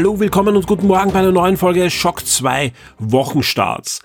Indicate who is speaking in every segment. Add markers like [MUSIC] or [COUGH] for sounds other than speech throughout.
Speaker 1: Hallo, willkommen und guten Morgen bei einer neuen Folge Schock 2 Wochenstarts.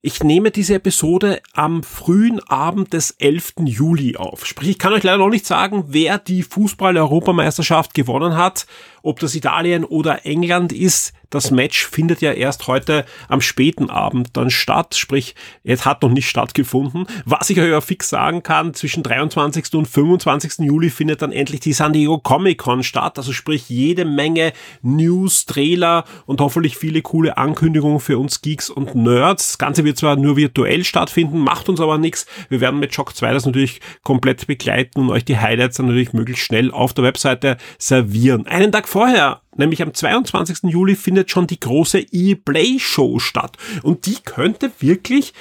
Speaker 1: Ich nehme diese Episode am frühen Abend des 11. Juli auf. Sprich, ich kann euch leider noch nicht sagen, wer die Fußball-Europameisterschaft gewonnen hat, ob das Italien oder England ist. Das Match findet ja erst heute am späten Abend dann statt, sprich, es hat noch nicht stattgefunden. Was ich euch aber fix sagen kann, zwischen 23. und 25. Juli findet dann endlich die San Diego Comic Con statt, also sprich jede Menge News, Trailer und hoffentlich viele coole Ankündigungen für uns Geeks und Nerds. Das Ganze wird zwar nur virtuell stattfinden, macht uns aber nichts. Wir werden mit Shock 2 das natürlich komplett begleiten und euch die Highlights dann natürlich möglichst schnell auf der Webseite servieren. Einen Tag vorher nämlich am 22. Juli findet schon die große E-Play Show statt. Und die könnte wirklich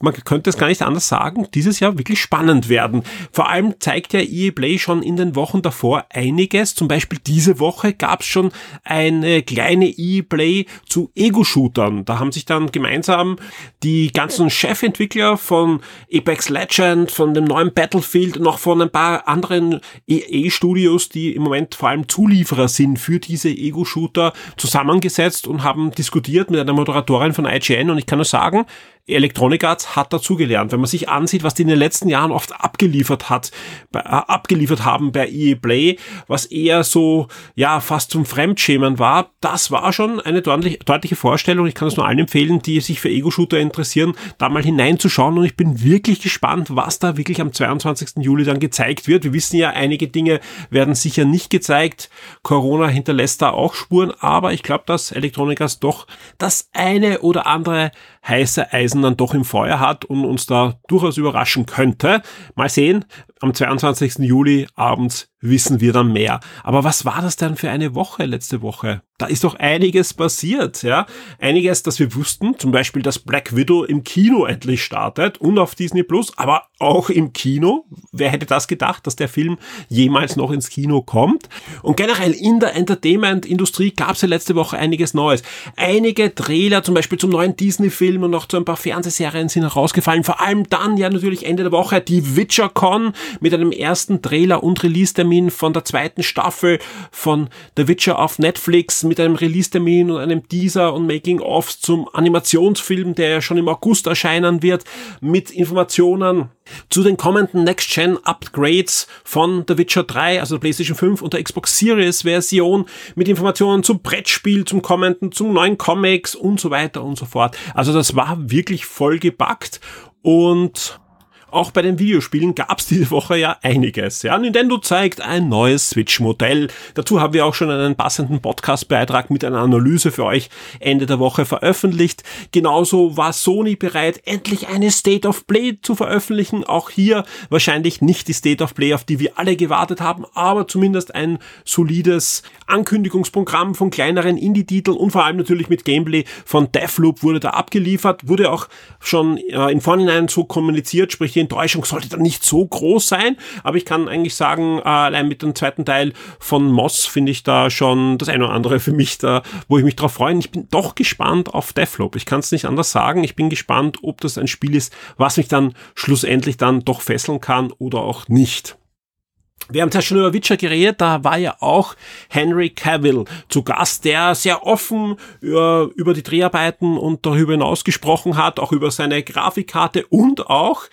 Speaker 1: man könnte es gar nicht anders sagen, dieses Jahr wirklich spannend werden. Vor allem zeigt ja EA Play schon in den Wochen davor einiges. Zum Beispiel diese Woche gab es schon eine kleine EA Play zu Ego-Shootern. Da haben sich dann gemeinsam die ganzen Chefentwickler von Apex Legend, von dem neuen Battlefield noch von ein paar anderen EA-Studios, die im Moment vor allem Zulieferer sind für diese Ego-Shooter, zusammengesetzt und haben diskutiert mit einer Moderatorin von IGN und ich kann nur sagen, Electronic Arts hat dazugelernt. Wenn man sich ansieht, was die in den letzten Jahren oft abgeliefert hat, äh, abgeliefert haben bei EA Play, was eher so, ja, fast zum Fremdschämen war, das war schon eine deutliche, Vorstellung. Ich kann es nur allen empfehlen, die sich für Ego-Shooter interessieren, da mal hineinzuschauen und ich bin wirklich gespannt, was da wirklich am 22. Juli dann gezeigt wird. Wir wissen ja, einige Dinge werden sicher nicht gezeigt. Corona hinterlässt da auch Spuren, aber ich glaube, dass Electronic Arts doch das eine oder andere heiße Eisen dann doch im Feuer hat und uns da durchaus überraschen könnte. Mal sehen, am 22. Juli abends wissen wir dann mehr. Aber was war das denn für eine Woche letzte Woche? Da ist doch einiges passiert, ja. Einiges, das wir wussten, zum Beispiel, dass Black Widow im Kino endlich startet und auf Disney Plus, aber auch im Kino. Wer hätte das gedacht, dass der Film jemals noch ins Kino kommt? Und generell in der Entertainment-Industrie gab es ja letzte Woche einiges Neues. Einige Trailer, zum Beispiel zum neuen Disney-Film und noch zu ein paar Fernsehserien sind herausgefallen. Vor allem dann ja natürlich Ende der Woche die WitcherCon mit einem ersten Trailer und Release-Termin von der zweiten Staffel von The Witcher auf Netflix mit einem Release-Termin und einem Teaser und Making-ofs zum Animationsfilm, der ja schon im August erscheinen wird, mit Informationen zu den kommenden Next-Gen-Upgrades von The Witcher 3, also der PlayStation 5 und der Xbox Series Version, mit Informationen zum Brettspiel, zum kommenden, zum neuen Comics und so weiter und so fort. Also das war wirklich voll gepackt und auch bei den Videospielen gab es diese Woche ja einiges. Ja, Nintendo zeigt ein neues Switch-Modell. Dazu haben wir auch schon einen passenden Podcast-Beitrag mit einer Analyse für euch Ende der Woche veröffentlicht. Genauso war Sony bereit, endlich eine State of Play zu veröffentlichen. Auch hier wahrscheinlich nicht die State of Play, auf die wir alle gewartet haben, aber zumindest ein solides Ankündigungsprogramm von kleineren Indie-Titeln und vor allem natürlich mit Gameplay von Deathloop wurde da abgeliefert, wurde auch schon äh, in Vorhinein so kommuniziert, sprich die Enttäuschung sollte dann nicht so groß sein, aber ich kann eigentlich sagen, äh, allein mit dem zweiten Teil von Moss finde ich da schon das eine oder andere für mich da, wo ich mich drauf freue. Ich bin doch gespannt auf Deathloop. Ich kann es nicht anders sagen. Ich bin gespannt, ob das ein Spiel ist, was mich dann schlussendlich dann doch fesseln kann oder auch nicht. Wir haben ja schon über Witcher geredet, da war ja auch Henry Cavill zu Gast, der sehr offen über, über die Dreharbeiten und darüber hinaus gesprochen hat, auch über seine Grafikkarte und auch,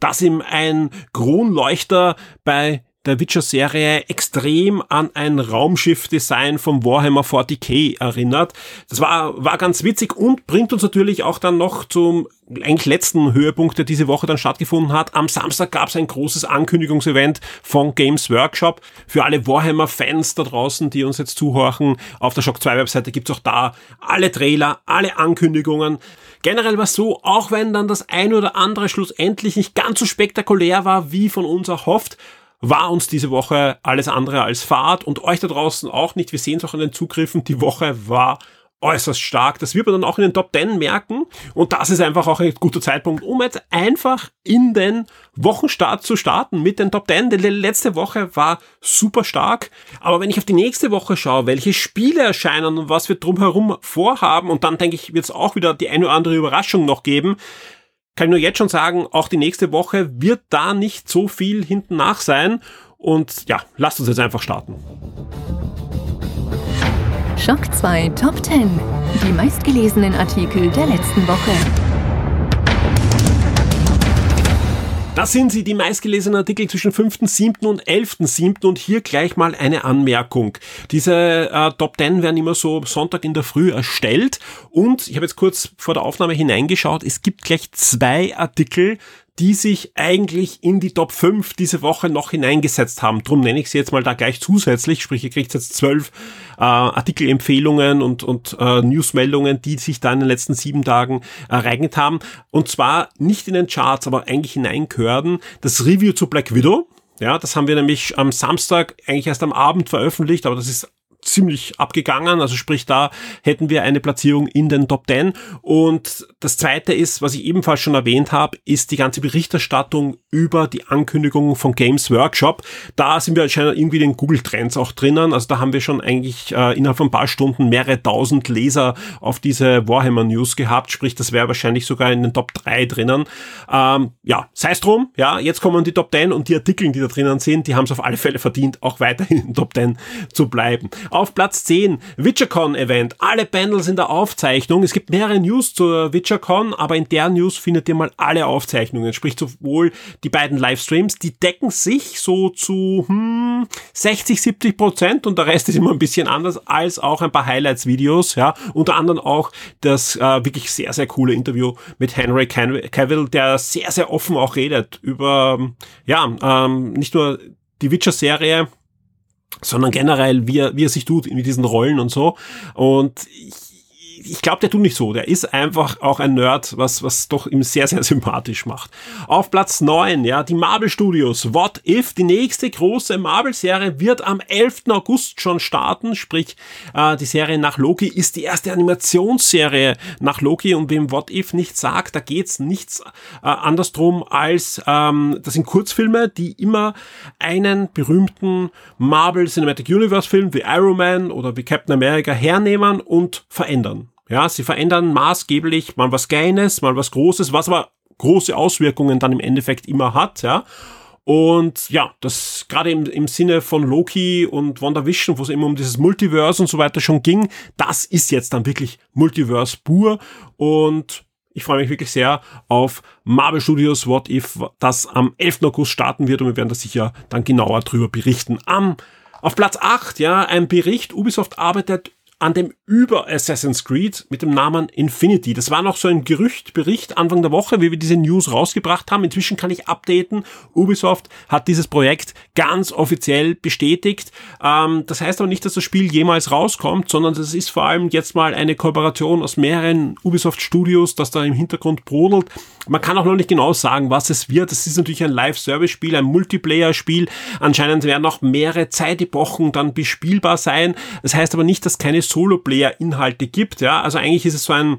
Speaker 1: dass ihm ein Kronleuchter bei der Witcher-Serie extrem an ein Raumschiff-Design vom Warhammer 40k erinnert. Das war, war ganz witzig und bringt uns natürlich auch dann noch zum eigentlich letzten Höhepunkt, der diese Woche dann stattgefunden hat. Am Samstag gab es ein großes Ankündigungsevent von Games Workshop. Für alle Warhammer-Fans da draußen, die uns jetzt zuhören, auf der Shock 2 Webseite gibt's auch da alle Trailer, alle Ankündigungen. Generell war so, auch wenn dann das eine oder andere schlussendlich nicht ganz so spektakulär war, wie von uns erhofft, war uns diese Woche alles andere als Fahrt und euch da draußen auch nicht. Wir sehen es auch an den Zugriffen. Die Woche war äußerst stark. Das wird man dann auch in den Top 10 merken. Und das ist einfach auch ein guter Zeitpunkt, um jetzt einfach in den Wochenstart zu starten mit den Top 10. Die letzte Woche war super stark. Aber wenn ich auf die nächste Woche schaue, welche Spiele erscheinen und was wir drumherum vorhaben, und dann denke ich, wird es auch wieder die eine oder andere Überraschung noch geben, kann ich nur jetzt schon sagen, auch die nächste Woche wird da nicht so viel hinten nach sein. Und ja, lasst uns jetzt einfach starten.
Speaker 2: Schock 2 Top 10. Die meistgelesenen Artikel der letzten Woche.
Speaker 1: Das sind sie, die meistgelesenen Artikel zwischen 5.7. und 11.7. Und hier gleich mal eine Anmerkung. Diese äh, Top 10 werden immer so Sonntag in der Früh erstellt. Und ich habe jetzt kurz vor der Aufnahme hineingeschaut. Es gibt gleich zwei Artikel, die sich eigentlich in die Top 5 diese Woche noch hineingesetzt haben. Drum nenne ich sie jetzt mal da gleich zusätzlich, sprich ihr kriegt jetzt zwölf äh, Artikelempfehlungen und, und äh, Newsmeldungen, die sich da in den letzten sieben Tagen ereignet haben. Und zwar nicht in den Charts, aber eigentlich hineingehören. Das Review zu Black Widow, ja, das haben wir nämlich am Samstag eigentlich erst am Abend veröffentlicht, aber das ist ziemlich abgegangen. Also sprich, da hätten wir eine Platzierung in den Top 10. Und das zweite ist, was ich ebenfalls schon erwähnt habe, ist die ganze Berichterstattung über die Ankündigung von Games Workshop. Da sind wir anscheinend irgendwie den Google Trends auch drinnen. Also da haben wir schon eigentlich äh, innerhalb von ein paar Stunden mehrere tausend Leser auf diese Warhammer News gehabt. Sprich, das wäre wahrscheinlich sogar in den Top 3 drinnen. Ähm, ja, sei es drum. Ja, jetzt kommen die Top 10 und die Artikel, die da drinnen sind, die haben es auf alle Fälle verdient, auch weiterhin in den Top 10 zu bleiben. Auf Platz 10, WitcherCon Event. Alle Bundles in der Aufzeichnung. Es gibt mehrere News zur WitcherCon, aber in der News findet ihr mal alle Aufzeichnungen. Sprich sowohl die beiden Livestreams, die decken sich so zu hm, 60, 70 Prozent und der Rest ist immer ein bisschen anders, als auch ein paar Highlights-Videos, ja. Unter anderem auch das äh, wirklich sehr, sehr coole Interview mit Henry Cavill, der sehr, sehr offen auch redet über, ja, ähm, nicht nur die Witcher-Serie, sondern generell, wie er, wie er sich tut in diesen Rollen und so. Und ich, ich glaube, der tut nicht so. Der ist einfach auch ein Nerd, was, was doch ihm sehr, sehr [LAUGHS] sympathisch macht. Auf Platz 9, ja, die Marvel Studios. What If? Die nächste große Marvel-Serie wird am 11. August schon starten. Sprich, äh, die Serie nach Loki ist die erste Animationsserie nach Loki. Und wem What If nicht sagt, da geht's nichts äh, anders drum als, ähm, das sind Kurzfilme, die immer einen berühmten Marvel Cinematic Universe Film wie Iron Man oder wie Captain America hernehmen und verändern. Ja, sie verändern maßgeblich mal was Kleines, mal was Großes, was aber große Auswirkungen dann im Endeffekt immer hat, ja. Und ja, das gerade im, im Sinne von Loki und WandaVision, wo es immer um dieses Multiverse und so weiter schon ging, das ist jetzt dann wirklich Multiverse pur und ich freue mich wirklich sehr auf Marvel Studios What If, das am 11. August starten wird und wir werden da sicher dann genauer drüber berichten. Am auf Platz 8, ja, ein Bericht, Ubisoft arbeitet an dem über Assassin's Creed mit dem Namen Infinity. Das war noch so ein Gerüchtbericht Anfang der Woche, wie wir diese News rausgebracht haben. Inzwischen kann ich updaten. Ubisoft hat dieses Projekt ganz offiziell bestätigt. Ähm, das heißt aber nicht, dass das Spiel jemals rauskommt, sondern das ist vor allem jetzt mal eine Kooperation aus mehreren Ubisoft Studios, das da im Hintergrund brodelt. Man kann auch noch nicht genau sagen, was es wird. Es ist natürlich ein Live-Service-Spiel, ein Multiplayer-Spiel. Anscheinend werden noch mehrere Zeitepochen dann bespielbar sein. Das heißt aber nicht, dass keine Solo-Player-Inhalte gibt. Ja, also eigentlich ist es so ein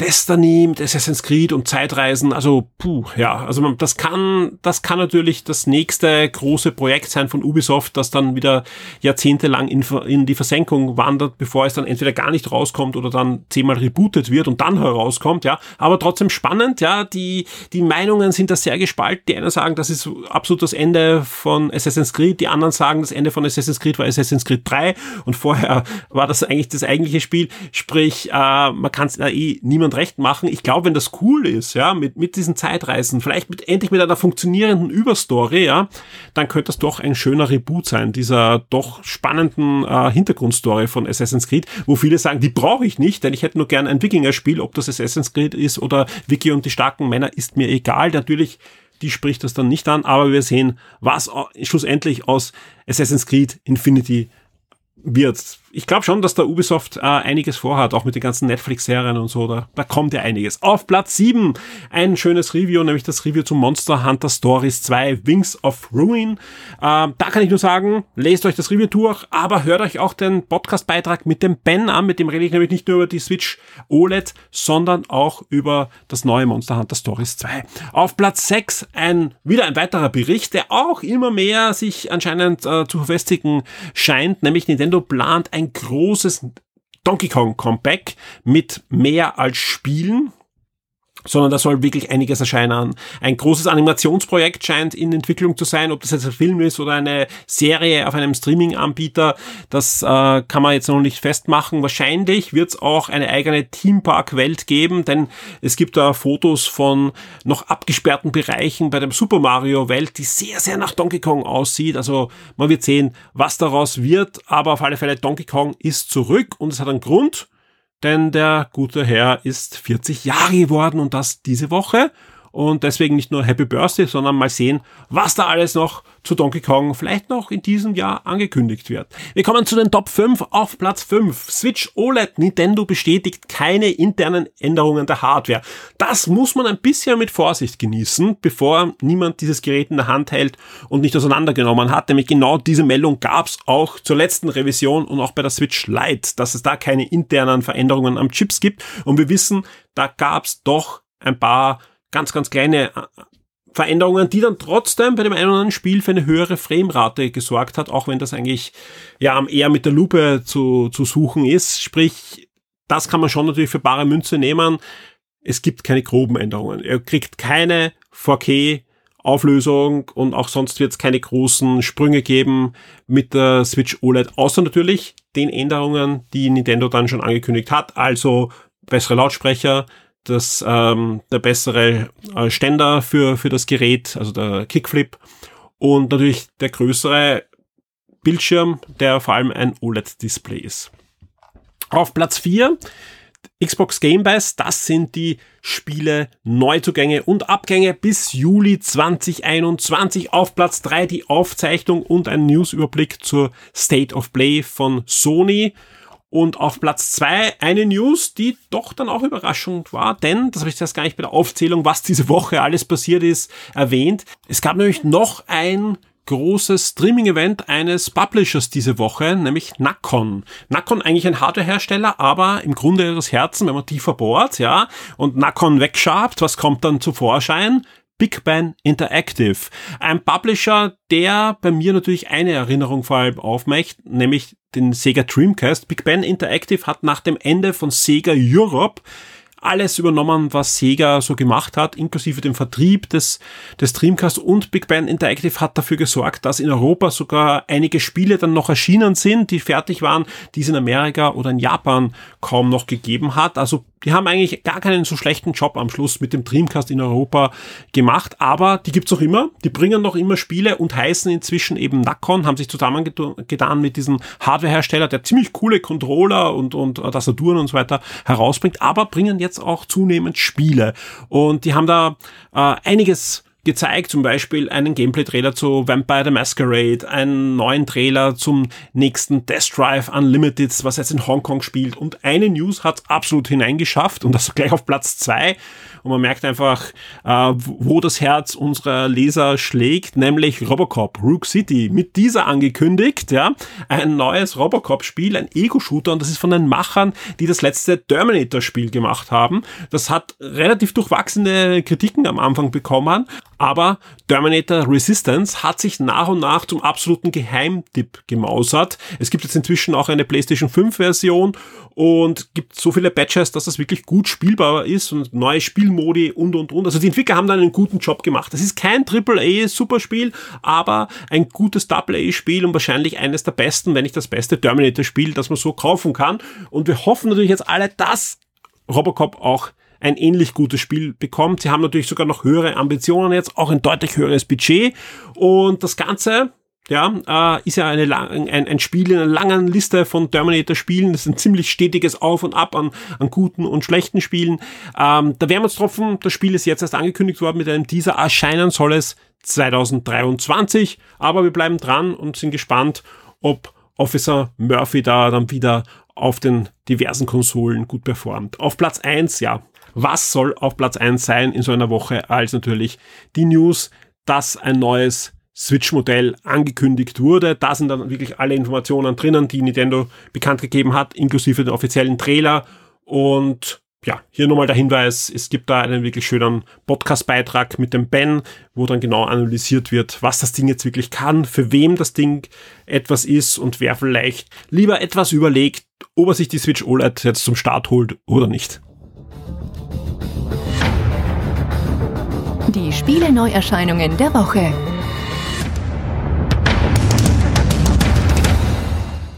Speaker 1: Destiny mit Assassin's Creed und Zeitreisen, also puh, ja, also man, das kann, das kann natürlich das nächste große Projekt sein von Ubisoft, das dann wieder jahrzehntelang in, in die Versenkung wandert, bevor es dann entweder gar nicht rauskommt oder dann zehnmal rebootet wird und dann herauskommt, ja, aber trotzdem spannend, ja, die, die Meinungen sind da sehr gespalten, die einen sagen, das ist absolut das Ende von Assassin's Creed, die anderen sagen, das Ende von Assassin's Creed war Assassin's Creed 3 und vorher war das eigentlich das eigentliche Spiel, sprich, äh, man kann es eh niemand und recht machen. Ich glaube, wenn das cool ist, ja, mit, mit diesen Zeitreisen, vielleicht mit, endlich mit einer funktionierenden Überstory, ja, dann könnte das doch ein schöner Reboot sein, dieser doch spannenden äh, Hintergrundstory von Assassin's Creed, wo viele sagen, die brauche ich nicht, denn ich hätte nur gern ein Wikinger-Spiel, ob das Assassin's Creed ist oder Wiki und die starken Männer, ist mir egal. Natürlich die spricht das dann nicht an, aber wir sehen, was schlussendlich aus Assassin's Creed Infinity wird. Ich glaube schon, dass der Ubisoft äh, einiges vorhat, auch mit den ganzen Netflix-Serien und so. Da, da kommt ja einiges. Auf Platz 7 ein schönes Review, nämlich das Review zu Monster Hunter Stories 2 Wings of Ruin. Äh, da kann ich nur sagen, lest euch das Review durch, aber hört euch auch den Podcast-Beitrag mit dem Ben an, mit dem rede ich nämlich nicht nur über die Switch OLED, sondern auch über das neue Monster Hunter Stories 2. Auf Platz 6 ein, wieder ein weiterer Bericht, der auch immer mehr sich anscheinend äh, zu verfestigen scheint, nämlich Nintendo plant ein großes Donkey Kong Comeback mit mehr als Spielen sondern da soll wirklich einiges erscheinen. Ein großes Animationsprojekt scheint in Entwicklung zu sein, ob das jetzt ein Film ist oder eine Serie auf einem Streaming-Anbieter, das äh, kann man jetzt noch nicht festmachen. Wahrscheinlich wird es auch eine eigene Themepark-Welt geben, denn es gibt da Fotos von noch abgesperrten Bereichen bei dem Super Mario-Welt, die sehr, sehr nach Donkey Kong aussieht. Also man wird sehen, was daraus wird, aber auf alle Fälle Donkey Kong ist zurück und es hat einen Grund denn der gute Herr ist 40 Jahre geworden und das diese Woche. Und deswegen nicht nur Happy Birthday, sondern mal sehen, was da alles noch zu Donkey Kong vielleicht noch in diesem Jahr angekündigt wird. Wir kommen zu den Top 5 auf Platz 5. Switch OLED. Nintendo bestätigt keine internen Änderungen der Hardware. Das muss man ein bisschen mit Vorsicht genießen, bevor niemand dieses Gerät in der Hand hält und nicht auseinandergenommen hat. Nämlich genau diese Meldung gab es auch zur letzten Revision und auch bei der Switch Lite, dass es da keine internen Veränderungen am Chips gibt. Und wir wissen, da gab es doch ein paar ganz, ganz kleine äh, Veränderungen, die dann trotzdem bei dem einen oder anderen Spiel für eine höhere Framerate gesorgt hat, auch wenn das eigentlich ja eher mit der Lupe zu, zu suchen ist. Sprich, das kann man schon natürlich für bare Münze nehmen. Es gibt keine groben Änderungen. Er kriegt keine 4K Auflösung und auch sonst wird es keine großen Sprünge geben mit der Switch OLED, außer natürlich den Änderungen, die Nintendo dann schon angekündigt hat, also bessere Lautsprecher, das, ähm, der bessere äh, Ständer für, für das Gerät, also der Kickflip und natürlich der größere Bildschirm, der vor allem ein OLED-Display ist. Auf Platz 4 Xbox Game Pass, das sind die Spiele, Neuzugänge und Abgänge bis Juli 2021. Auf Platz 3 die Aufzeichnung und ein Newsüberblick zur State of Play von Sony. Und auf Platz zwei eine News, die doch dann auch überraschend war, denn, das habe ich jetzt gar nicht bei der Aufzählung, was diese Woche alles passiert ist, erwähnt. Es gab nämlich noch ein großes Streaming-Event eines Publishers diese Woche, nämlich Nakon. Nakon eigentlich ein Hardware-Hersteller, aber im Grunde ihres Herzen, wenn man tiefer bohrt, ja, und Nakon wegschabt, was kommt dann zu Vorschein? Big Ben Interactive. Ein Publisher, der bei mir natürlich eine Erinnerung vor allem aufmacht, nämlich den Sega Dreamcast. Big Ben Interactive hat nach dem Ende von Sega Europe alles übernommen, was Sega so gemacht hat, inklusive dem Vertrieb des, des Dreamcast und Big Ben Interactive hat dafür gesorgt, dass in Europa sogar einige Spiele dann noch erschienen sind, die fertig waren, die es in Amerika oder in Japan kaum noch gegeben hat. Also die haben eigentlich gar keinen so schlechten Job am Schluss mit dem Dreamcast in Europa gemacht, aber die gibt's noch immer, die bringen noch immer Spiele und heißen inzwischen eben Nakon, haben sich zusammengetan mit diesem Hardwarehersteller, der ziemlich coole Controller und, und Tastaturen und so weiter herausbringt, aber bringen jetzt auch zunehmend Spiele. Und die haben da äh, einiges gezeigt, zum Beispiel einen Gameplay-Trailer zu Vampire the Masquerade, einen neuen Trailer zum nächsten Death Drive Unlimited, was jetzt in Hongkong spielt. Und eine News hat absolut hineingeschafft und das [LAUGHS] gleich auf Platz zwei und man merkt einfach, äh, wo das Herz unserer Leser schlägt, nämlich Robocop, Rook City. Mit dieser angekündigt, ja, ein neues Robocop-Spiel, ein Ego-Shooter und das ist von den Machern, die das letzte Terminator-Spiel gemacht haben. Das hat relativ durchwachsene Kritiken am Anfang bekommen, aber Terminator Resistance hat sich nach und nach zum absoluten Geheimtipp gemausert. Es gibt jetzt inzwischen auch eine PlayStation 5 Version und gibt so viele Patches, dass das wirklich gut spielbar ist und neue Spielmodi und und und. Also die Entwickler haben da einen guten Job gemacht. Das ist kein AAA Superspiel, aber ein gutes AA Spiel und wahrscheinlich eines der besten, wenn nicht das beste Terminator Spiel, das man so kaufen kann. Und wir hoffen natürlich jetzt alle, dass Robocop auch ein ähnlich gutes Spiel bekommt. Sie haben natürlich sogar noch höhere Ambitionen jetzt, auch ein deutlich höheres Budget und das Ganze ja, äh, ist ja eine, ein, ein Spiel in einer langen Liste von Terminator-Spielen. Das ist ein ziemlich stetiges Auf und Ab an, an guten und schlechten Spielen. Ähm, der Wermutstropfen, das Spiel ist jetzt erst angekündigt worden mit einem Teaser. Erscheinen soll es 2023. Aber wir bleiben dran und sind gespannt, ob Officer Murphy da dann wieder auf den diversen Konsolen gut performt. Auf Platz eins ja, was soll auf Platz eins sein in so einer Woche als natürlich die News, dass ein neues Switch-Modell angekündigt wurde. Da sind dann wirklich alle Informationen drinnen, die Nintendo bekannt gegeben hat, inklusive den offiziellen Trailer. Und ja, hier nochmal der Hinweis, es gibt da einen wirklich schönen Podcast-Beitrag mit dem Ben, wo dann genau analysiert wird, was das Ding jetzt wirklich kann, für wem das Ding etwas ist und wer vielleicht lieber etwas überlegt, ob er sich die Switch OLED jetzt zum Start holt oder nicht.
Speaker 2: Die Spiele-Neuerscheinungen der Woche.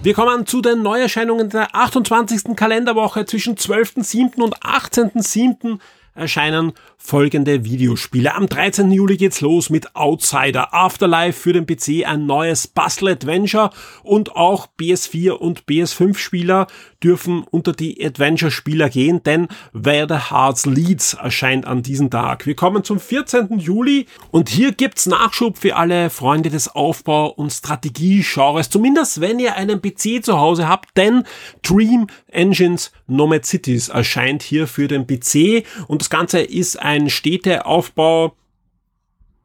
Speaker 1: Wir kommen zu den Neuerscheinungen der 28. Kalenderwoche zwischen 12.07. und 18.07 erscheinen folgende Videospiele. Am 13. Juli geht's los mit Outsider Afterlife für den PC, ein neues Puzzle Adventure und auch PS4 und PS5 Spieler dürfen unter die Adventure-Spieler gehen, denn Where the Hearts Leads erscheint an diesem Tag. Wir kommen zum 14. Juli und hier gibt's Nachschub für alle Freunde des Aufbau- und Strategie-Genres, zumindest wenn ihr einen PC zu Hause habt, denn Dream Engines Nomad Cities erscheint hier für den PC und das Ganze ist ein Städteaufbau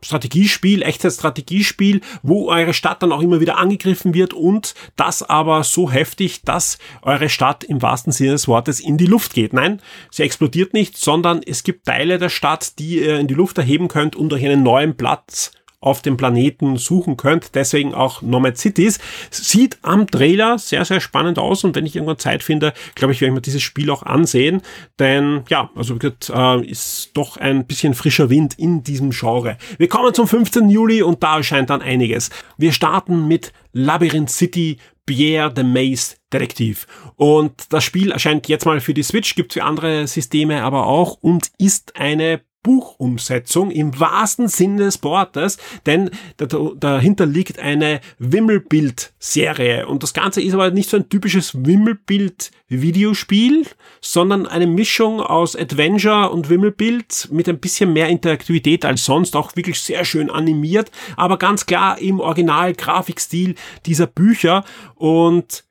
Speaker 1: Strategiespiel, Echtzeitstrategiespiel, wo eure Stadt dann auch immer wieder angegriffen wird und das aber so heftig, dass eure Stadt im wahrsten Sinne des Wortes in die Luft geht. Nein, sie explodiert nicht, sondern es gibt Teile der Stadt, die ihr in die Luft erheben könnt und euch einen neuen Platz auf dem Planeten suchen könnt. Deswegen auch Nomad Cities. Sieht am Trailer sehr, sehr spannend aus und wenn ich irgendwann Zeit finde, glaube ich, werde ich mir dieses Spiel auch ansehen. Denn ja, also gesagt, äh, ist doch ein bisschen frischer Wind in diesem Genre. Wir kommen zum 15. Juli und da erscheint dann einiges. Wir starten mit Labyrinth City Pierre the Maze Detektiv. Und das Spiel erscheint jetzt mal für die Switch, gibt für andere Systeme aber auch und ist eine Buchumsetzung im wahrsten Sinne des Wortes, denn dahinter liegt eine Wimmelbild-Serie. Und das Ganze ist aber nicht so ein typisches Wimmelbild-Videospiel, sondern eine Mischung aus Adventure und Wimmelbild mit ein bisschen mehr Interaktivität als sonst, auch wirklich sehr schön animiert, aber ganz klar im Original-Grafikstil dieser Bücher und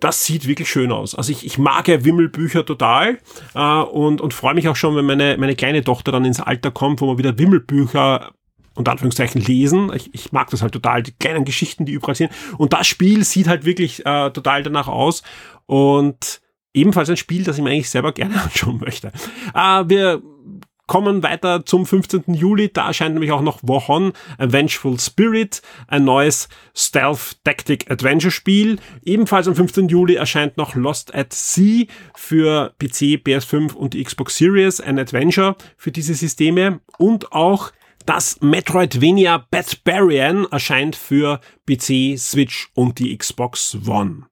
Speaker 1: das sieht wirklich schön aus. Also ich, ich mag ja Wimmelbücher total äh, und, und freue mich auch schon, wenn meine, meine kleine Tochter dann ins Alter kommt, wo wir wieder Wimmelbücher unter Anführungszeichen lesen. Ich, ich mag das halt total, die kleinen Geschichten, die überall sind. Und das Spiel sieht halt wirklich äh, total danach aus. Und ebenfalls ein Spiel, das ich mir eigentlich selber [LAUGHS] gerne anschauen möchte. Äh, wir kommen weiter zum 15. Juli. Da erscheint nämlich auch noch Wohon, A Vengeful Spirit, ein neues Stealth Tactic Adventure Spiel. Ebenfalls am 15. Juli erscheint noch Lost at Sea für PC, PS5 und die Xbox Series, ein Adventure für diese Systeme und auch das Metroidvania Barbarian erscheint für PC, Switch und die Xbox One.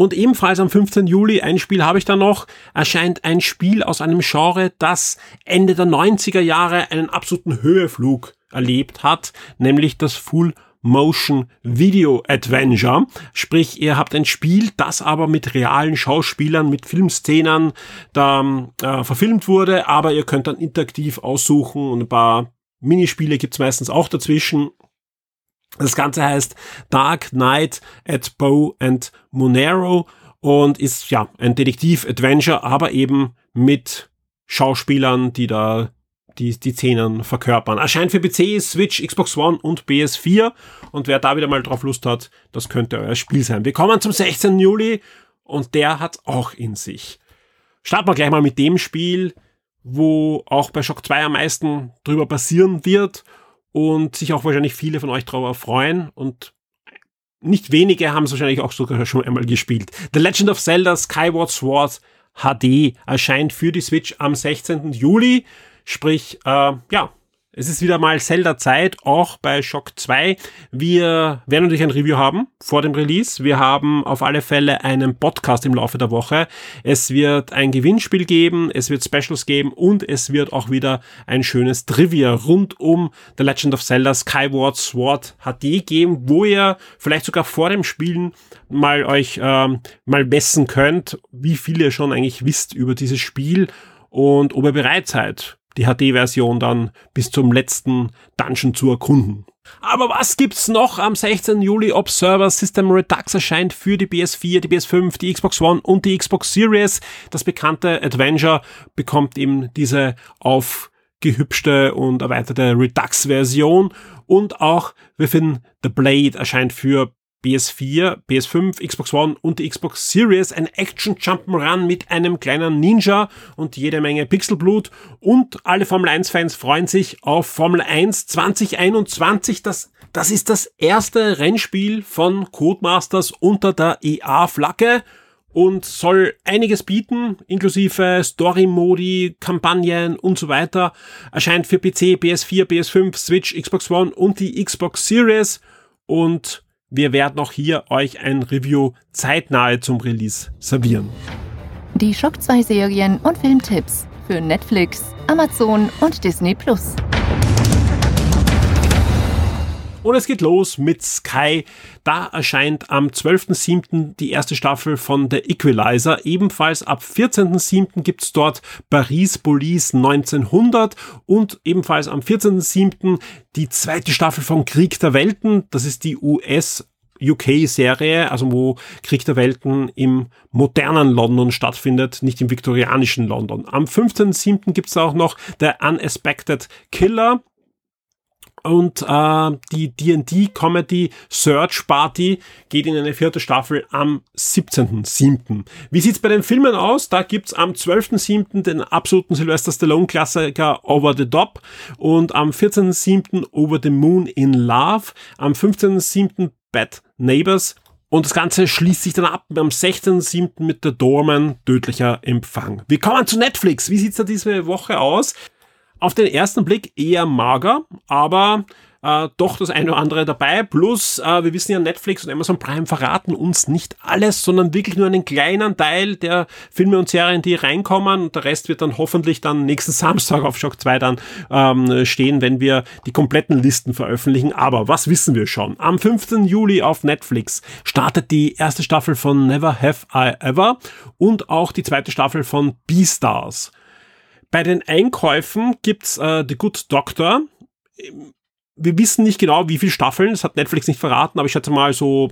Speaker 1: Und ebenfalls am 15. Juli, ein Spiel habe ich da noch, erscheint ein Spiel aus einem Genre, das Ende der 90er Jahre einen absoluten Höheflug erlebt hat, nämlich das Full Motion Video Adventure. Sprich, ihr habt ein Spiel, das aber mit realen Schauspielern, mit Filmszenen da äh, verfilmt wurde, aber ihr könnt dann interaktiv aussuchen und ein paar Minispiele gibt's meistens auch dazwischen das Ganze heißt Dark Knight at Bow and Monero und ist ja ein Detektiv-Adventure, aber eben mit Schauspielern, die da die, die Szenen verkörpern. Erscheint für PC, Switch, Xbox One und PS4 und wer da wieder mal drauf Lust hat, das könnte euer Spiel sein. Wir kommen zum 16. Juli und der hat auch in sich. Starten wir gleich mal mit dem Spiel, wo auch bei Shock 2 am meisten drüber passieren wird und sich auch wahrscheinlich viele von euch darüber freuen und nicht wenige haben es wahrscheinlich auch sogar schon einmal gespielt. The Legend of Zelda Skyward Sword HD erscheint für die Switch am 16. Juli. Sprich, äh, ja, es ist wieder mal Zelda-Zeit, auch bei Shock 2. Wir werden natürlich ein Review haben vor dem Release. Wir haben auf alle Fälle einen Podcast im Laufe der Woche. Es wird ein Gewinnspiel geben, es wird Specials geben und es wird auch wieder ein schönes Trivia rund um The Legend of Zelda Skyward Sword HD geben, wo ihr vielleicht sogar vor dem Spielen mal euch ähm, mal messen könnt, wie viel ihr schon eigentlich wisst über dieses Spiel und ob ihr bereit seid die HD-Version dann bis zum letzten Dungeon zu erkunden. Aber was gibt's noch am 16. Juli? Observer System Redux erscheint für die PS4, die PS5, die Xbox One und die Xbox Series. Das bekannte Adventure bekommt eben diese aufgehübschte und erweiterte Redux-Version. Und auch Within the Blade erscheint für PS4, PS5, Xbox One und die Xbox Series ein Action Jump'n'Run mit einem kleinen Ninja und jede Menge Pixelblut und alle Formel 1 Fans freuen sich auf Formel 1 2021. Das, das ist das erste Rennspiel von Codemasters unter der EA-Flagge und soll einiges bieten, inklusive Story-Modi, Kampagnen und so weiter. Erscheint für PC, PS4, PS5, Switch, Xbox One und die Xbox Series und wir werden auch hier euch ein Review zeitnahe zum Release servieren.
Speaker 2: Die Shock 2 Serien und Filmtipps für Netflix, Amazon und Disney Plus.
Speaker 1: Und es geht los mit Sky. Da erscheint am 12.07. die erste Staffel von The Equalizer. Ebenfalls ab 14.07. gibt's dort Paris Police 1900 und ebenfalls am 14.07. die zweite Staffel von Krieg der Welten. Das ist die US UK-Serie, also wo Krieg der Welten im modernen London stattfindet, nicht im viktorianischen London. Am 15.07. gibt's auch noch The Unexpected Killer und äh, die D&D Comedy Search Party geht in eine vierte Staffel am 17.07. Wie sieht's bei den Filmen aus? Da gibt's am 12.07. den absoluten Sylvester Stallone Klassiker Over the Top und am 14.07. Over the Moon in Love, am 15.07. Bad Neighbors und das Ganze schließt sich dann ab am 16.07. mit der Dorman tödlicher Empfang. Wir kommen zu Netflix. Wie sieht's da diese Woche aus? Auf den ersten Blick eher mager, aber äh, doch das eine oder andere dabei. Plus, äh, wir wissen ja, Netflix und Amazon Prime verraten uns nicht alles, sondern wirklich nur einen kleinen Teil der Filme und Serien, die reinkommen. Und der Rest wird dann hoffentlich dann nächsten [LAUGHS] Samstag auf Shock 2 dann ähm, stehen, wenn wir die kompletten Listen veröffentlichen. Aber was wissen wir schon? Am 15. Juli auf Netflix startet die erste Staffel von Never Have I Ever und auch die zweite Staffel von Beastars. Bei den Einkäufen gibt's äh, The Good Doctor. Wir wissen nicht genau, wie viele Staffeln, das hat Netflix nicht verraten, aber ich schätze mal so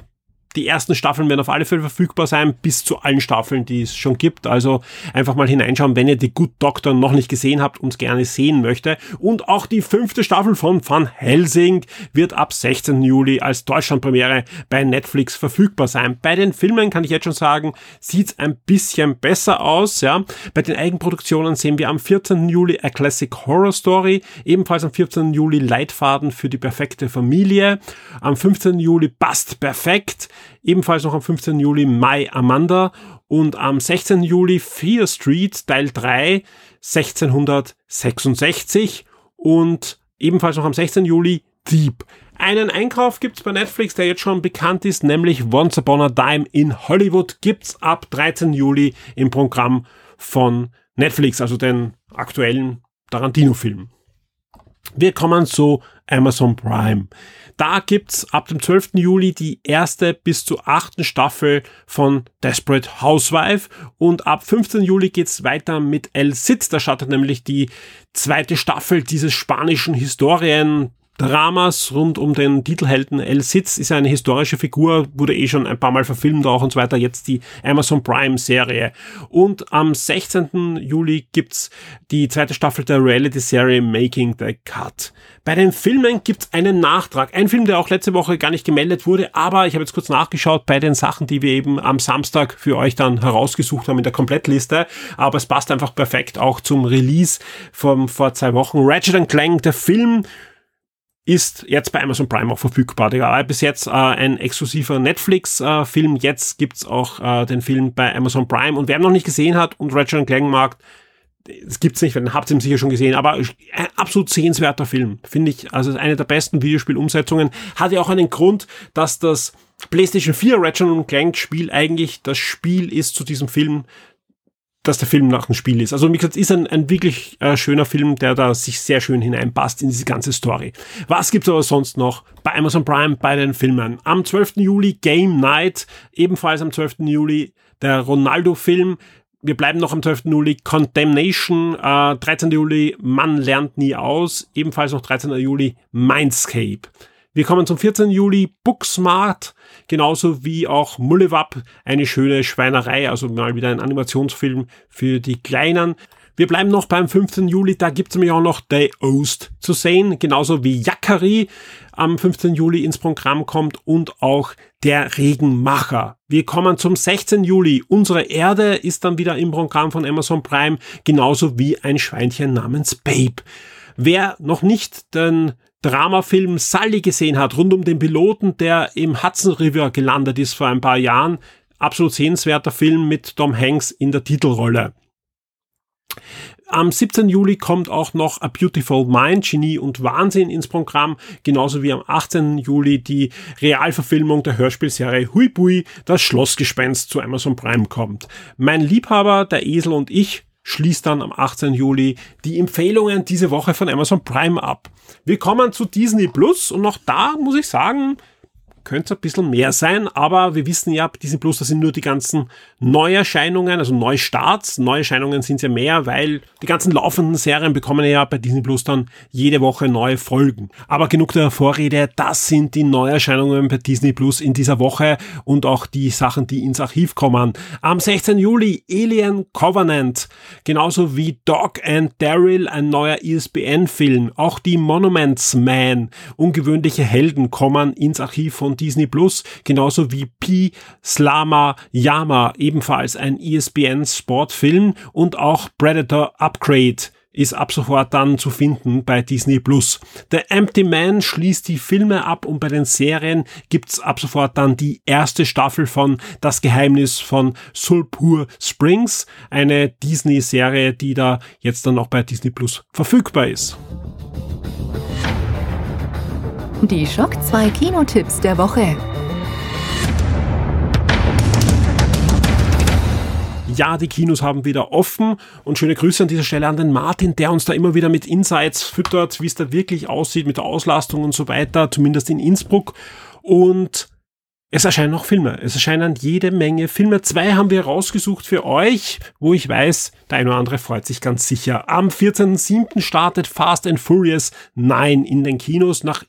Speaker 1: die ersten Staffeln werden auf alle Fälle verfügbar sein, bis zu allen Staffeln, die es schon gibt. Also einfach mal hineinschauen, wenn ihr die Good Doctor noch nicht gesehen habt und gerne sehen möchte. Und auch die fünfte Staffel von Van Helsing wird ab 16. Juli als Deutschlandpremiere bei Netflix verfügbar sein. Bei den Filmen kann ich jetzt schon sagen, sieht's ein bisschen besser aus. Ja, Bei den Eigenproduktionen sehen wir am 14. Juli A Classic Horror Story, ebenfalls am 14. Juli Leitfaden für die perfekte Familie, am 15. Juli Bast Perfekt, Ebenfalls noch am 15. Juli My Amanda und am 16. Juli Fear Street Teil 3 1666 und ebenfalls noch am 16. Juli Deep. Einen Einkauf gibt's bei Netflix, der jetzt schon bekannt ist, nämlich Once Upon a Dime in Hollywood gibt's ab 13. Juli im Programm von Netflix, also den aktuellen Tarantino-Film. Wir kommen zu Amazon Prime. Da gibt's ab dem 12. Juli die erste bis zur achten Staffel von Desperate Housewife und ab 15. Juli geht's weiter mit El Cid. Da startet nämlich die zweite Staffel dieses spanischen Historien Dramas rund um den Titelhelden El Sitz ist eine historische Figur, wurde eh schon ein paar Mal verfilmt auch und so weiter, jetzt die Amazon Prime Serie. Und am 16. Juli gibt's die zweite Staffel der Reality-Serie Making the Cut. Bei den Filmen gibt's einen Nachtrag. Ein Film, der auch letzte Woche gar nicht gemeldet wurde, aber ich habe jetzt kurz nachgeschaut bei den Sachen, die wir eben am Samstag für euch dann herausgesucht haben in der Komplettliste. Aber es passt einfach perfekt auch zum Release von vor zwei Wochen. Ratchet Clank, der Film ist jetzt bei Amazon Prime auch verfügbar. Der war bis jetzt äh, ein exklusiver Netflix-Film. Äh, jetzt gibt's auch äh, den Film bei Amazon Prime. Und wer ihn noch nicht gesehen hat und Ratchet Clank mag, es gibt's nicht, den habt ihr sicher schon gesehen, aber ein absolut sehenswerter Film, finde ich. Also eine der besten Videospielumsetzungen. Hat ja auch einen Grund, dass das PlayStation 4 Ratchet Clank Spiel eigentlich das Spiel ist zu diesem Film, dass der Film nach dem Spiel ist. Also wie gesagt, ist ein, ein wirklich äh, schöner Film, der da sich sehr schön hineinpasst in diese ganze Story. Was gibt's aber sonst noch bei Amazon Prime bei den Filmen? Am 12. Juli Game Night, ebenfalls am 12. Juli der Ronaldo-Film. Wir bleiben noch am 12. Juli Condemnation, äh, 13. Juli Man lernt nie aus, ebenfalls noch 13. Juli Mindscape. Wir kommen zum 14. Juli, Booksmart, genauso wie auch Mullewap, eine schöne Schweinerei, also mal wieder ein Animationsfilm für die Kleinen. Wir bleiben noch beim 15. Juli, da gibt es nämlich auch noch The Oast zu sehen, genauso wie Yakari am 15. Juli ins Programm kommt und auch Der Regenmacher. Wir kommen zum 16. Juli. Unsere Erde ist dann wieder im Programm von Amazon Prime, genauso wie ein Schweinchen namens Babe. Wer noch nicht den Dramafilm Sully gesehen hat, rund um den Piloten, der im Hudson River gelandet ist vor ein paar Jahren, absolut sehenswerter Film mit Tom Hanks in der Titelrolle. Am 17. Juli kommt auch noch A Beautiful Mind, Genie und Wahnsinn ins Programm, genauso wie am 18. Juli die Realverfilmung der Hörspielserie Hui Bui, das Schlossgespenst zu Amazon Prime kommt. Mein Liebhaber, der Esel und ich schließt dann am 18. Juli die Empfehlungen diese Woche von Amazon Prime ab. Wir kommen zu Disney Plus und noch da muss ich sagen, könnte ein bisschen mehr sein, aber wir wissen ja, Disney Plus, das sind nur die ganzen Neuerscheinungen, also Neustarts. Neuerscheinungen sind ja mehr, weil die ganzen laufenden Serien bekommen ja bei Disney Plus dann jede Woche neue Folgen. Aber genug der Vorrede, das sind die Neuerscheinungen bei Disney Plus in dieser Woche und auch die Sachen, die ins Archiv kommen. Am 16. Juli Alien Covenant, genauso wie Dog and Daryl, ein neuer ISBN-Film. Auch die Monuments Man, ungewöhnliche Helden, kommen ins Archiv von Disney Plus, genauso wie Pi Slama Yama, ebenfalls ein ESPN Sportfilm und auch Predator Upgrade ist ab sofort dann zu finden bei Disney Plus. The Empty Man schließt die Filme ab und bei den Serien gibt's ab sofort dann die erste Staffel von Das Geheimnis von Sulpur Springs, eine Disney-Serie, die da jetzt dann auch bei Disney Plus verfügbar ist.
Speaker 2: Die Schock 2 Kinotipps der Woche.
Speaker 1: Ja, die Kinos haben wieder offen und schöne Grüße an dieser Stelle an den Martin, der uns da immer wieder mit Insights füttert, wie es da wirklich aussieht mit der Auslastung und so weiter, zumindest in Innsbruck. Und es erscheinen auch Filme. Es erscheinen jede Menge Filme. Zwei haben wir rausgesucht für euch, wo ich weiß, der eine oder andere freut sich ganz sicher. Am 14.07. startet Fast and Furious 9 in den Kinos nach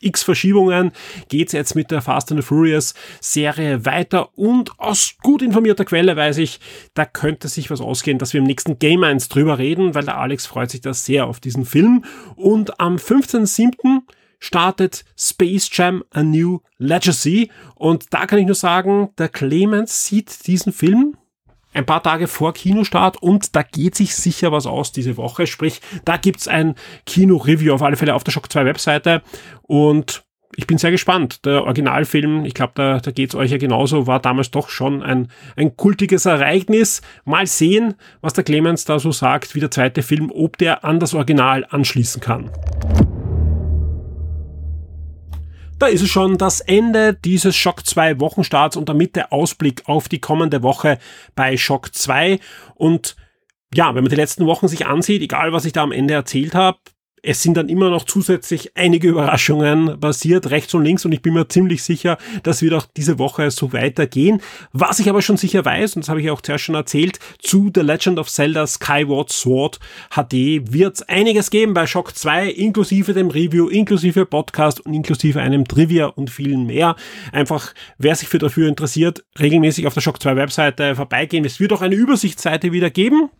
Speaker 1: x Verschiebungen. Geht's jetzt mit der Fast and Furious Serie weiter? Und aus gut informierter Quelle weiß ich, da könnte sich was ausgehen, dass wir im nächsten Game 1 drüber reden, weil der Alex freut sich da sehr auf diesen Film. Und am 15.07 startet Space Jam A New Legacy. Und da kann ich nur sagen, der Clemens sieht diesen Film ein paar Tage vor Kinostart und da geht sich sicher was aus diese Woche. Sprich, da gibt's ein Kino-Review auf alle Fälle auf der Shock 2 Webseite und ich bin sehr gespannt. Der Originalfilm, ich glaube, da, da geht's euch ja genauso, war damals doch schon ein, ein kultiges Ereignis. Mal sehen, was der Clemens da so sagt, wie der zweite Film, ob der an das Original anschließen kann. Da ist es schon das Ende dieses Shock 2 Wochenstarts und damit der Ausblick auf die kommende Woche bei Shock 2. Und ja, wenn man die letzten Wochen sich ansieht, egal was ich da am Ende erzählt habe, es sind dann immer noch zusätzlich einige Überraschungen passiert, rechts und links, und ich bin mir ziemlich sicher, das wird auch diese Woche so weitergehen. Was ich aber schon sicher weiß, und das habe ich auch zuerst schon erzählt, zu The Legend of Zelda Skyward Sword HD wird es einiges geben bei Shock 2, inklusive dem Review, inklusive Podcast und inklusive einem Trivia und vielen mehr. Einfach, wer sich für dafür interessiert, regelmäßig auf der Shock 2 Webseite vorbeigehen. Es wird auch eine Übersichtsseite wieder geben,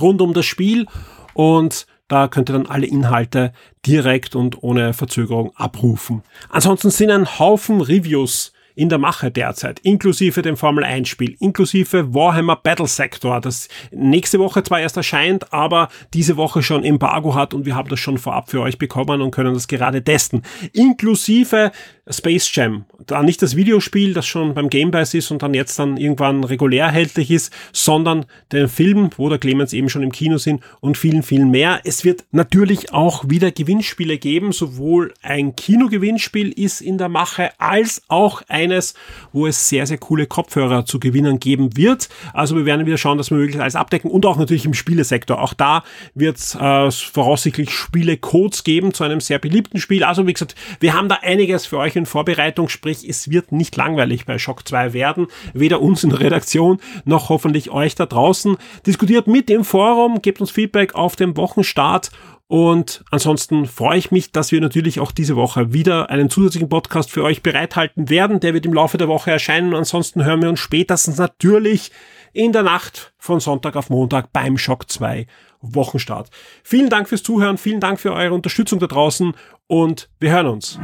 Speaker 1: rund um das Spiel und da könnt ihr dann alle Inhalte direkt und ohne Verzögerung abrufen. Ansonsten sind ein Haufen Reviews in der Mache derzeit, inklusive dem Formel 1 Spiel, inklusive Warhammer Battle Sector, das nächste Woche zwar erst erscheint, aber diese Woche schon Embargo hat und wir haben das schon vorab für euch bekommen und können das gerade testen, inklusive Space Jam. Da nicht das Videospiel, das schon beim Game Pass ist und dann jetzt dann irgendwann regulär erhältlich ist, sondern den Film, wo der Clemens eben schon im Kino sind und vielen, vielen mehr. Es wird natürlich auch wieder Gewinnspiele geben, sowohl ein Kinogewinnspiel ist in der Mache, als auch eines, wo es sehr, sehr coole Kopfhörer zu gewinnen geben wird. Also wir werden wieder schauen, dass wir möglichst alles abdecken und auch natürlich im Spielesektor. Auch da wird es äh, voraussichtlich Spielecodes geben zu einem sehr beliebten Spiel. Also wie gesagt, wir haben da einiges für euch euch in Vorbereitung, sprich es wird nicht langweilig bei Shock 2 werden, weder uns in der Redaktion noch hoffentlich euch da draußen. Diskutiert mit im Forum, gebt uns Feedback auf dem Wochenstart und ansonsten freue ich mich, dass wir natürlich auch diese Woche wieder einen zusätzlichen Podcast für euch bereithalten werden. Der wird im Laufe der Woche erscheinen. Ansonsten hören wir uns spätestens natürlich in der Nacht von Sonntag auf Montag beim Shock 2 Wochenstart. Vielen Dank fürs Zuhören, vielen Dank für eure Unterstützung da draußen und wir hören uns.